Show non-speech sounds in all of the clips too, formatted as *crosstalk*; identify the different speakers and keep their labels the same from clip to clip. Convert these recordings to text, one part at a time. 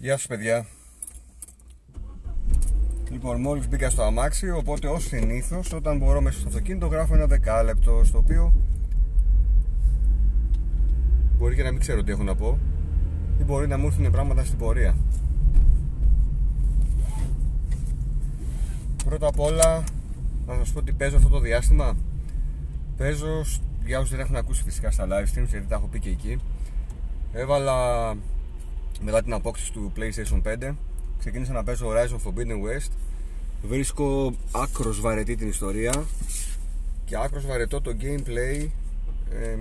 Speaker 1: Γεια σας παιδιά. Λοιπόν μόλις μπήκα στο αμάξι Οπότε ως συνήθως όταν μπορώ μέσα στο αυτοκίνητο Γράφω ένα δεκάλεπτο Στο οποίο Μπορεί και να μην ξέρω τι έχω να πω Ή μπορεί να μου έρθουν πράγματα στην πορεία. Πρώτα απ' όλα Να σας πω ότι παίζω αυτό το διάστημα. Παίζω Για όσους δεν έχουν ακούσει φυσικά στα live streams Γιατί τα έχω πει και εκεί. Έβαλα μετά την απόκτηση του PlayStation 5 ξεκίνησα να παίζω Horizon Forbidden West. Βρίσκω άκρος βαρετή την ιστορία και άκρος βαρετό το gameplay. Ε,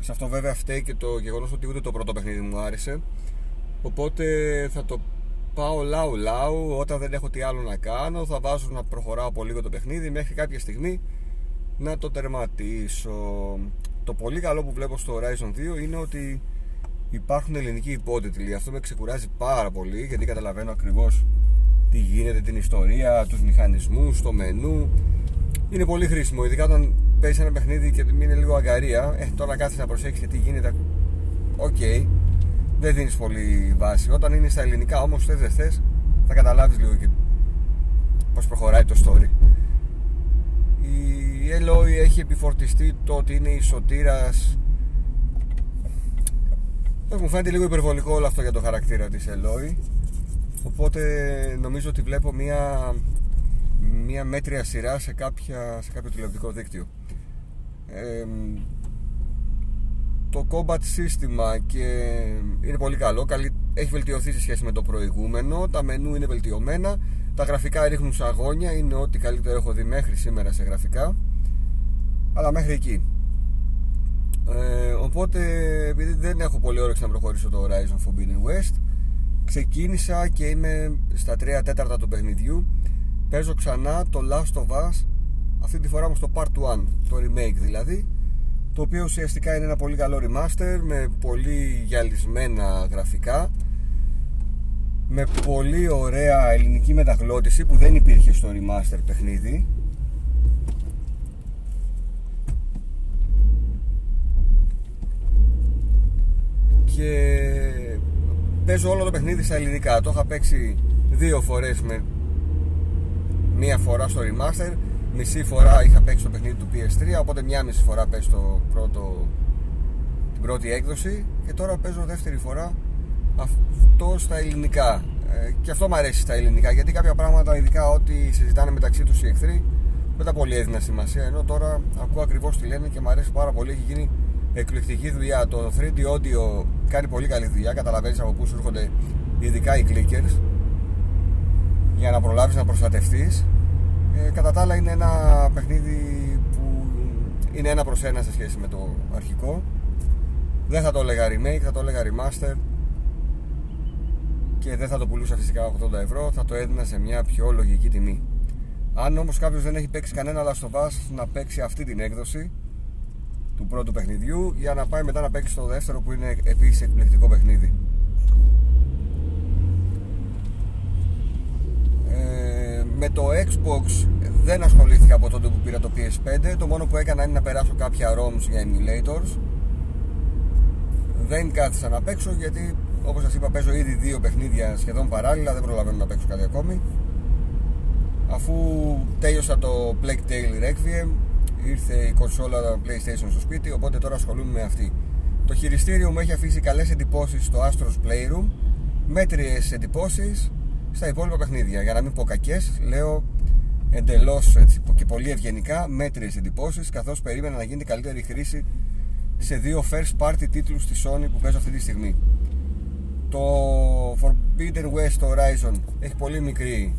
Speaker 1: σε αυτό βέβαια φταίει και το γεγονός ότι ούτε το πρώτο παιχνίδι μου άρεσε. Οπότε θα το πάω λαού λαού. Όταν δεν έχω τι άλλο να κάνω θα βάζω να προχωράω από λίγο το παιχνίδι μέχρι κάποια στιγμή να το τερματίσω. Το πολύ καλό που βλέπω στο Horizon 2 είναι ότι υπάρχουν ελληνικοί υπότιτλοι. Αυτό με ξεκουράζει πάρα πολύ γιατί καταλαβαίνω ακριβώς τι γίνεται, την ιστορία, τους μηχανισμούς, το μενού. Είναι πολύ χρήσιμο, ειδικά όταν παίζεις ένα παιχνίδι και είναι λίγο αγγαρεία. Ε, τώρα κάθεσαι να προσέξεις τι γίνεται. OK, okay. δεν δίνεις πολύ βάση. Όταν είναι στα ελληνικά όμως, θες δεν θες, θα καταλάβεις λίγο και πώς προχωράει το story. Η Eloy έχει επιφορτιστεί το ότι είναι η σωτήρας μου φαίνεται λίγο υπερβολικό όλο αυτό για το χαρακτήρα της Eloy Οπότε νομίζω ότι βλέπω μια, μια μέτρια σειρά σε, κάποια, σε κάποιο τηλεοπτικό δίκτυο. Το combat σύστημα και είναι πολύ καλό. Έχει βελτιωθεί σε σχέση με το προηγούμενο. Τα μενού είναι βελτιωμένα. Τα γραφικά ρίχνουν αγώνια Είναι ό,τι καλύτερο έχω δει μέχρι σήμερα σε γραφικά. Αλλά μέχρι εκεί ε, οπότε επειδή δεν έχω πολύ όρεξη να προχωρήσω το Horizon Forbidden West ξεκίνησα και είμαι στα 3 τέταρτα του παιχνιδιού. Παίζω ξανά το Last of Us αυτή τη φορά μου στο Part 1 το remake δηλαδή το οποίο ουσιαστικά είναι ένα πολύ καλό remaster με πολύ γυαλισμένα γραφικά με πολύ ωραία ελληνική μεταγλώτηση που δεν υπήρχε στο remaster παιχνίδι και παίζω όλο το παιχνίδι στα ελληνικά. Το είχα παίξει δύο φορές με μία φορά στο remaster, μισή φορά είχα παίξει το παιχνίδι του PS3, οπότε μία μισή φορά παίζω το πρώτο, την πρώτη έκδοση και τώρα παίζω δεύτερη φορά αυτό στα ελληνικά. Ε, και αυτό μου αρέσει στα ελληνικά γιατί κάποια πράγματα, ειδικά ό,τι συζητάνε μεταξύ τους οι εχθροί, δεν τα πολύ έδινα σημασία. Ενώ τώρα ακούω ακριβώς τι λένε και μου αρέσει πάρα πολύ. Έχει γίνει εκπληκτική δουλειά. Το 3D audio κάνει πολύ καλή δουλειά. Καταλαβαίνεις από πού σου έρχονται ειδικά οι clickers για να προλάβεις να προστατευτείς. Ε, κατά τα άλλα είναι ένα παιχνίδι που είναι ένα προς ένα σε σχέση με το αρχικό. Δεν θα το έλεγα remake, θα το έλεγα remaster και δεν θα το πουλούσα φυσικά 80 ευρώ, θα το έδινα σε μια πιο λογική τιμή. Αν όμως κάποιος δεν έχει παίξει κανένα Last of Us να παίξει αυτή την έκδοση του πρώτου παιχνιδιού για να πάει μετά να παίξει το δεύτερο που είναι επίσης εκπληκτικό παιχνίδι. Ε, με το Xbox δεν ασχολήθηκα από τότε που πήρα το PS5 το μόνο που έκανα είναι να περάσω κάποια ROMs για emulators. Δεν κάθισα να παίξω γιατί όπως σας είπα παίζω ήδη δύο παιχνίδια σχεδόν παράλληλα. Δεν προλαβαίνω να παίξω κάτι ακόμη. Αφού τέλειωσα το Plague Tale Requiem ήρθε η κονσόλα PlayStation στο σπίτι οπότε τώρα ασχολούμαι με αυτή. Το χειριστήριο μου έχει αφήσει καλές εντυπώσεις στο Astros Playroom μέτριες εντυπώσεις στα υπόλοιπα παιχνίδια. Για να μην πω κακές λέω εντελώς και πολύ ευγενικά μέτριες εντυπώσεις καθώς περίμενα να γίνει καλύτερη χρήση σε δύο first party τίτλους της Sony που παίζω αυτή τη στιγμή. Το Forbidden West Horizon έχει πολύ μικρή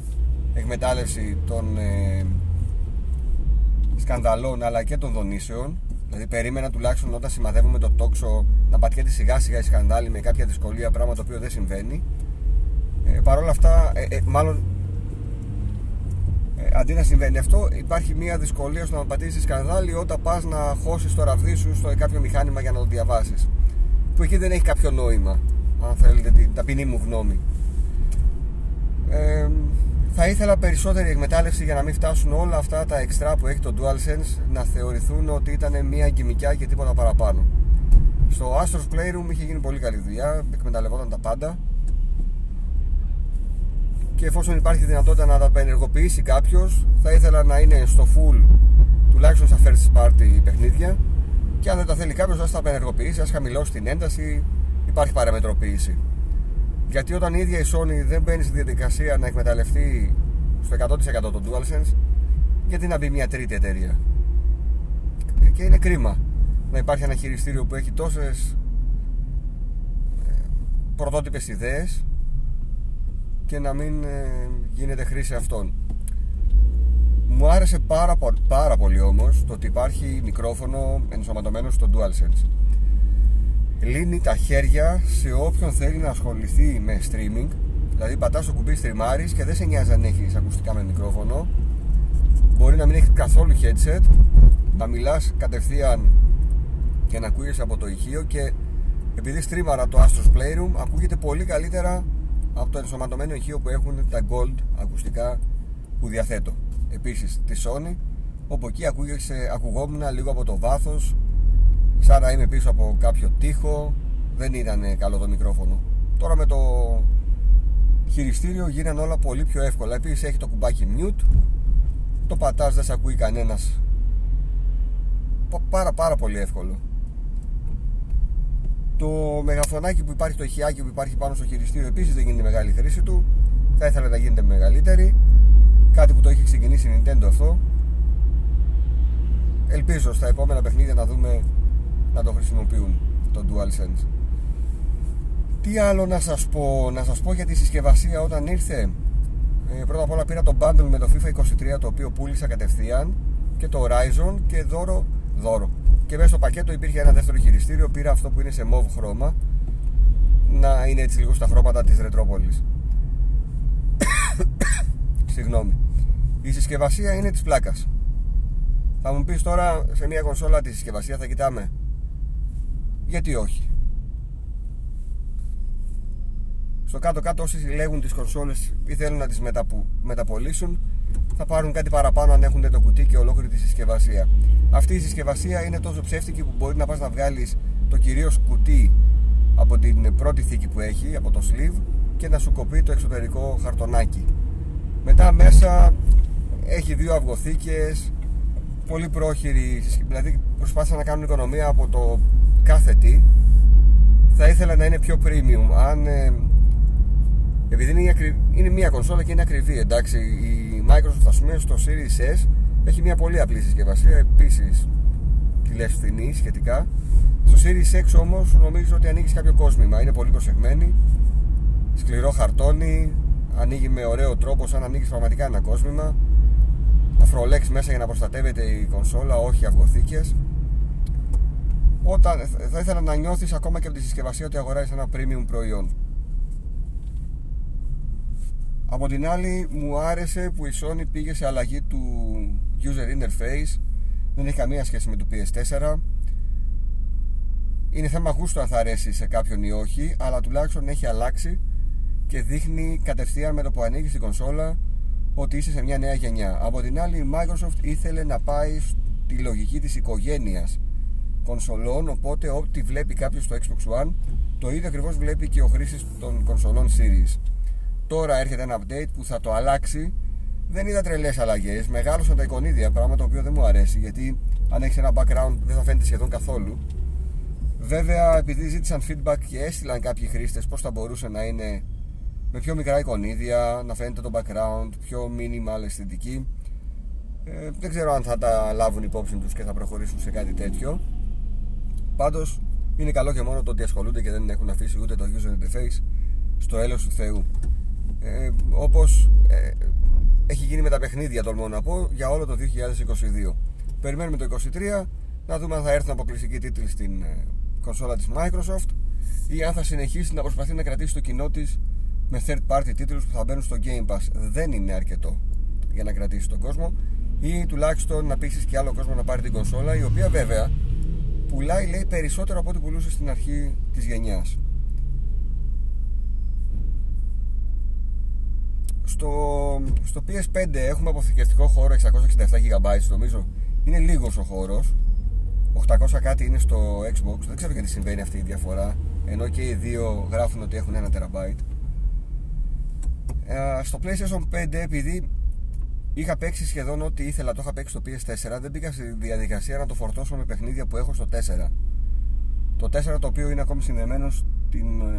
Speaker 1: εκμετάλλευση των ε, σκανδαλών αλλά και των δονήσεων. Δηλαδή, περίμενα τουλάχιστον όταν σημαδεύουμε το τόξο να πατιέται σιγά σιγά η σκανδάλη με κάποια δυσκολία, πράγμα το οποίο δεν συμβαίνει. Ε, Παρ' όλα αυτά, ε, ε, μάλλον ε, αντί να συμβαίνει αυτό, υπάρχει μια δυσκολία στο να πατήσεις σκανδάλη όταν πας να χώσεις το ραβδί σου στο κάποιο μηχάνημα για να το διαβάσεις. Που εκεί δεν έχει κάποιο νόημα, αν θέλετε την ταπεινή μου γνώμη. Ε, θα ήθελα περισσότερη εκμετάλλευση για να μην φτάσουν όλα αυτά τα εξτρά που έχει το DualSense να θεωρηθούν ότι ήταν μια γκυμικιά και τίποτα παραπάνω. Στο Astros Playroom είχε γίνει πολύ καλή δουλειά, εκμεταλλευόταν τα πάντα. και εφόσον υπάρχει δυνατότητα να τα απενεργοποιήσει κάποιος, θα ήθελα να είναι στο full τουλάχιστον στα first party παιχνίδια και αν δεν τα θέλει κάποιος, ας τα απενεργοποιήσει, ας χαμηλώσει την ένταση, υπάρχει παραμετροποίηση. Γιατί όταν η ίδια η Sony δεν μπαίνει στη διαδικασία να εκμεταλλευτεί στο 100% το DualSense, γιατί να μπει μια τρίτη εταιρεία; Και είναι κρίμα να υπάρχει ένα χειριστήριο που έχει τόσες ε, πρωτότυπες ιδέες και να μην ε, γίνεται χρήση αυτών. Μου άρεσε πάρα, πάρα πολύ όμως το ότι υπάρχει μικρόφωνο ενσωματωμένο στο DualSense. Λύνει τα χέρια σε όποιον θέλει να ασχοληθεί με streaming. Δηλαδή πατάς το κουμπί στριμάρεις και δεν σε νοιάζει αν έχεις ακουστικά με μικρόφωνο. Μπορεί να μην έχει καθόλου headset Να μιλάς κατευθείαν και να ακούγεσαι από το ηχείο και επειδή στρίμαρα το Astros Playroom ακούγεται πολύ καλύτερα από το ενσωματωμένο ηχείο που έχουν τα Gold ακουστικά που διαθέτω. Επίσης τη Sony όπου εκεί ακούγεσαι, ακουγόμουν λίγο από το βάθος σαν να είμαι πίσω από κάποιο τοίχο δεν ήταν καλό το μικρόφωνο. Τώρα με το χειριστήριο γίνανε όλα πολύ πιο εύκολα. Επίσης έχει το κουμπάκι mute το πατάς δεν σε ακούει κανένας. Πάρα πάρα πολύ εύκολο. Το μεγαφωνάκι που υπάρχει, το ηχιάκι που υπάρχει πάνω στο χειριστήριο επίσης δεν γίνεται μεγάλη χρήση του. Θα ήθελα να γίνεται μεγαλύτερη. Κάτι που το έχει ξεκινήσει η Nintendo αυτό. Ελπίζω στα επόμενα παιχνίδια να δούμε να το χρησιμοποιούν το DualSense. Τι άλλο να σας πω Να σας πω για τη συσκευασία όταν ήρθε. Ε, Πρώτα απ' όλα πήρα το bundle με το FIFA 23 Το οποίο πούλησα κατευθείαν Και το Horizon και δώρο Δώρο. Και μέσα στο πακέτο υπήρχε ένα δεύτερο χειριστήριο Πήρα αυτό που είναι σε mauve χρώμα Να είναι έτσι λίγο στα χρώματα της Ρετρόπολης. *coughs* Συγγνώμη. Η συσκευασία είναι της πλάκας. Θα μου πεις τώρα σε μια κονσόλα τη συσκευασία θα κοιτάμε Γιατί όχι; Στο κάτω-κάτω όσοι λέγουν τις κονσόλες ή θέλουν να τις μεταπου... μεταπολίσουν θα πάρουν κάτι παραπάνω αν έχουν το κουτί και ολόκληρη τη συσκευασία. Αυτή η συσκευασία είναι τόσο ψεύτικη που μπορεί να πας να βγάλεις το κυρίως κουτί από την πρώτη θήκη που έχει, από το sleeve και να σου κοπεί το εξωτερικό χαρτονάκι. Μετά μέσα έχει δύο αυγοθήκες, πολύ πρόχειρη, δηλαδή προσπάθησαν να κάνουν οικονομία από το κάθε τι. Θα ήθελα να είναι πιο premium. Αν ε, επειδή είναι, είναι μια κονσόλα και είναι ακριβή εντάξει η Microsoft ας πούμε στο Series S έχει μια πολύ απλή συσκευασία επίσης τη φθηνή σχετικά στο Series X όμως νομίζω ότι ανοίγεις κάποιο κόσμημα είναι πολύ προσεγμένη σκληρό χαρτόνι ανοίγει με ωραίο τρόπο σαν να ανοίγεις πραγματικά ένα κόσμημα αφρολέξ μέσα για να προστατεύεται η κονσόλα όχι αυγοθήκες όταν θα ήθελα να νιώθεις ακόμα και από τη συσκευασία ότι αγοράζεις ένα premium προϊόν. Από την άλλη μου άρεσε που η Sony πήγε σε αλλαγή του user interface. Δεν έχει καμία σχέση με το PS4 Είναι θέμα γούστο αν θα αρέσει σε κάποιον ή όχι Αλλά τουλάχιστον έχει αλλάξει Και δείχνει κατευθείαν με το που ανοίγεις την κονσόλα Ότι είσαι σε μια νέα γενιά. Από την άλλη η Microsoft ήθελε να πάει στη λογική της οικογένειας κονσολών Οπότε ό,τι βλέπει κάποιος στο Xbox One Το ίδιο ακριβώς βλέπει και ο χρήστη των κονσολών Series Τώρα έρχεται ένα update που θα το αλλάξει. Δεν είδα τρελές αλλαγές. Μεγάλωσαν τα εικονίδια, πράγμα το οποίο δεν μου αρέσει γιατί αν έχεις ένα background δεν θα φαίνεται σχεδόν καθόλου. Βέβαια, επειδή ζήτησαν feedback και έστειλαν κάποιοι χρήστες πώς θα μπορούσε να είναι με πιο μικρά εικονίδια, να φαίνεται το background, πιο minimal αισθητική. Ε, δεν ξέρω αν θα τα λάβουν υπόψη τους και θα προχωρήσουν σε κάτι τέτοιο. Πάντως είναι καλό και μόνο το ότι ασχολούνται και δεν έχουν αφήσει ούτε το user interface στο έλεος του Θεού. Ε, όπως ε, έχει γίνει με τα παιχνίδια τολμώ να πω για όλο το 2022 περιμένουμε το 2023 να δούμε αν θα έρθουν αποκλειστικοί τίτλοι στην ε, κονσόλα της Microsoft ή αν θα συνεχίσει να προσπαθεί να κρατήσει το κοινό της με third party τίτλους που θα μπαίνουν στο Game Pass. Δεν είναι αρκετό για να κρατήσει τον κόσμο ή τουλάχιστον να πείσει και άλλο κόσμο να πάρει την κονσόλα η οποία βέβαια πουλάει λέει περισσότερο από ό,τι πουλούσε στην αρχή της γενιάς. Στο, στο PS5 έχουμε αποθηκευτικό χώρο 667 GB νομίζω. Είναι λίγος ο χώρος. 800 κάτι είναι στο Xbox. Δεν ξέρω γιατί συμβαίνει αυτή η διαφορά ενώ και οι δύο γράφουν ότι έχουν 1 TB ε, στο PlayStation 5 επειδή είχα παίξει σχεδόν ό,τι ήθελα, το είχα παίξει στο PS4 δεν μπήκα στη διαδικασία να το φορτώσω με παιχνίδια που έχω στο 4 το 4 το οποίο είναι ακόμη συνδεμένο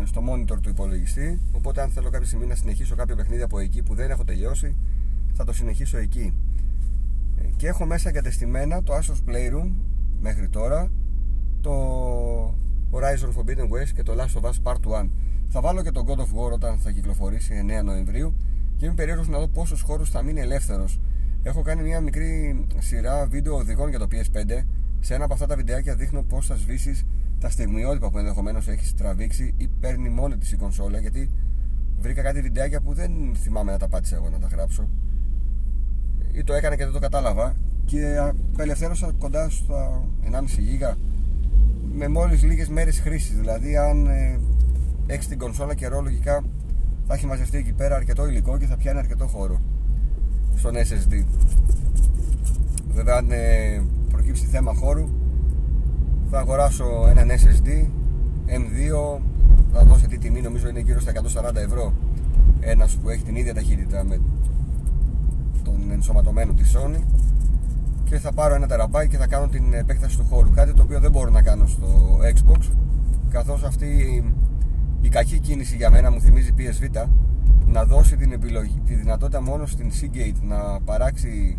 Speaker 1: στο monitor του υπολογιστή. Οπότε αν θέλω κάποια στιγμή να συνεχίσω κάποιο παιχνίδι από εκεί που δεν έχω τελειώσει θα το συνεχίσω εκεί. Ε, και έχω μέσα εγκατεστημένα το Asus Playroom μέχρι τώρα το Horizon Forbidden West και το Last of Us Part 1 θα βάλω και το God of War όταν θα κυκλοφορήσει 9 Νοεμβρίου και είμαι περίεργος να δω πόσους χώρους θα μείνει ελεύθερος. Έχω κάνει μια μικρή σειρά βίντεο οδηγών για το PS5 σε ένα από αυτά τα βιντεάκια δείχνω πώς θα σβήσεις τα στιγμιότυπα που ενδεχομένως έχεις τραβήξει ή παίρνει μόνη της η κονσόλα γιατί βρήκα κάτι βιντεάκια που δεν θυμάμαι να τα πάτησα εγώ να τα γράψω. Ή το έκανα και δεν το κατάλαβα. Και απελευθέρωσα κοντά στα 1,5 γίγα με μόλις λίγες μέρες χρήσης. Δηλαδή αν ε, έχεις την κονσόλα καιρό λογικά θα έχει μαζευτεί εκεί πέρα αρκετό υλικό και θα πιάνει αρκετό χώρο στον SSD βέβαια αν ε, προκύψει θέμα χώρου θα αγοράσω έναν SSD M2 θα δώσει τι τιμή νομίζω είναι γύρω στα 140 ευρώ. Ένας που έχει την ίδια ταχύτητα με τον ενσωματωμένο της Sony. Και θα πάρω ένα τεραμπάι και θα κάνω την επέκταση του χώρου. Κάτι το οποίο δεν μπορώ να κάνω στο Xbox καθώς αυτή η κακή κίνηση για μένα μου θυμίζει PSV να δώσει την επιλογή, τη δυνατότητα μόνο στην Seagate να παράξει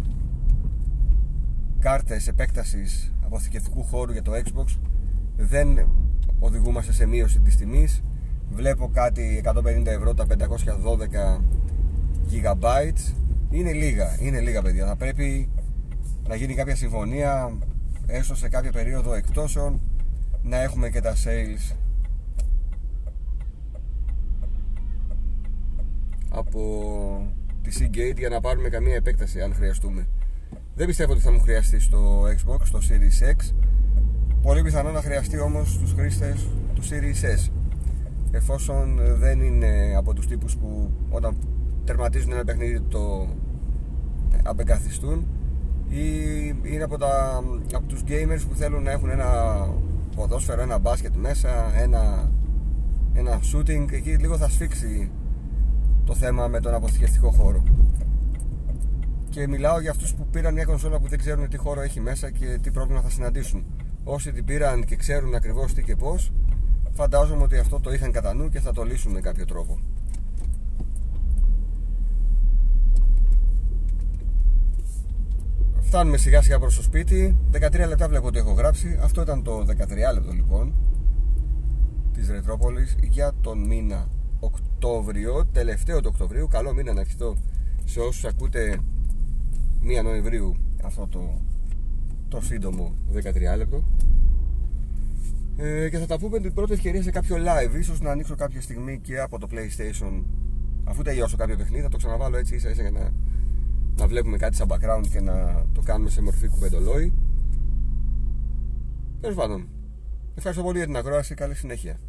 Speaker 1: κάρτες επέκτασης αποθηκευτικού χώρου για το Xbox. Δεν οδηγούμαστε σε μείωση της τιμής. Βλέπω κάτι 150 ευρώ τα 512 GB είναι λίγα, είναι λίγα παιδιά. Θα πρέπει να γίνει κάποια συμφωνία έστω σε κάποια περίοδο εκτόσεων να έχουμε και τα sales από τη Seagate για να πάρουμε καμία επέκταση αν χρειαστούμε. Δεν πιστεύω ότι θα μου χρειαστεί στο Xbox, στο Series X. Πολύ πιθανό να χρειαστεί όμως στους χρήστες του Series S. Εφόσον δεν είναι από τους τύπους που όταν τερματίζουν ένα παιχνίδι το απεγκαθιστούν ή είναι από, τα, από τους gamers που θέλουν να έχουν ένα ποδόσφαιρο, ένα μπάσκετ μέσα, ένα, ένα shooting εκεί λίγο θα σφίξει το θέμα με τον αποθηκευτικό χώρο. Και μιλάω για αυτούς που πήραν μια κονσόλα που δεν ξέρουν τι χώρο έχει μέσα και τι πρόβλημα θα συναντήσουν. Όσοι την πήραν και ξέρουν ακριβώς τι και πώς φαντάζομαι ότι αυτό το είχαν κατά νου και θα το λύσουν με κάποιο τρόπο. Φτάνουμε σιγά σιγά προς το σπίτι. 13 λεπτά βλέπω ότι έχω γράψει. Αυτό ήταν το 13 λεπτό λοιπόν Της Ρετρόπολης Για τον μήνα Οκτώβριο Τελευταίο του Οκτωβρίου Καλό μήνα να ευχηθώ σε όσους ακούτε 1 Νοεμβρίου Αυτό το, το σύντομο 13 λεπτό ε, και θα τα πούμε την πρώτη ευκαιρία σε κάποιο live. Ίσως να ανοίξω κάποια στιγμή και από το PlayStation αφού τελειώσω κάποιο παιχνίδι. Θα το ξαναβάλω έτσι ίσα ίσα για να να βλέπουμε κάτι σαν background και να το κάνουμε σε μορφή κουβεντολόι. Τέλος πάντων, ευχαριστώ πολύ για την ακρόαση. Καλή συνέχεια.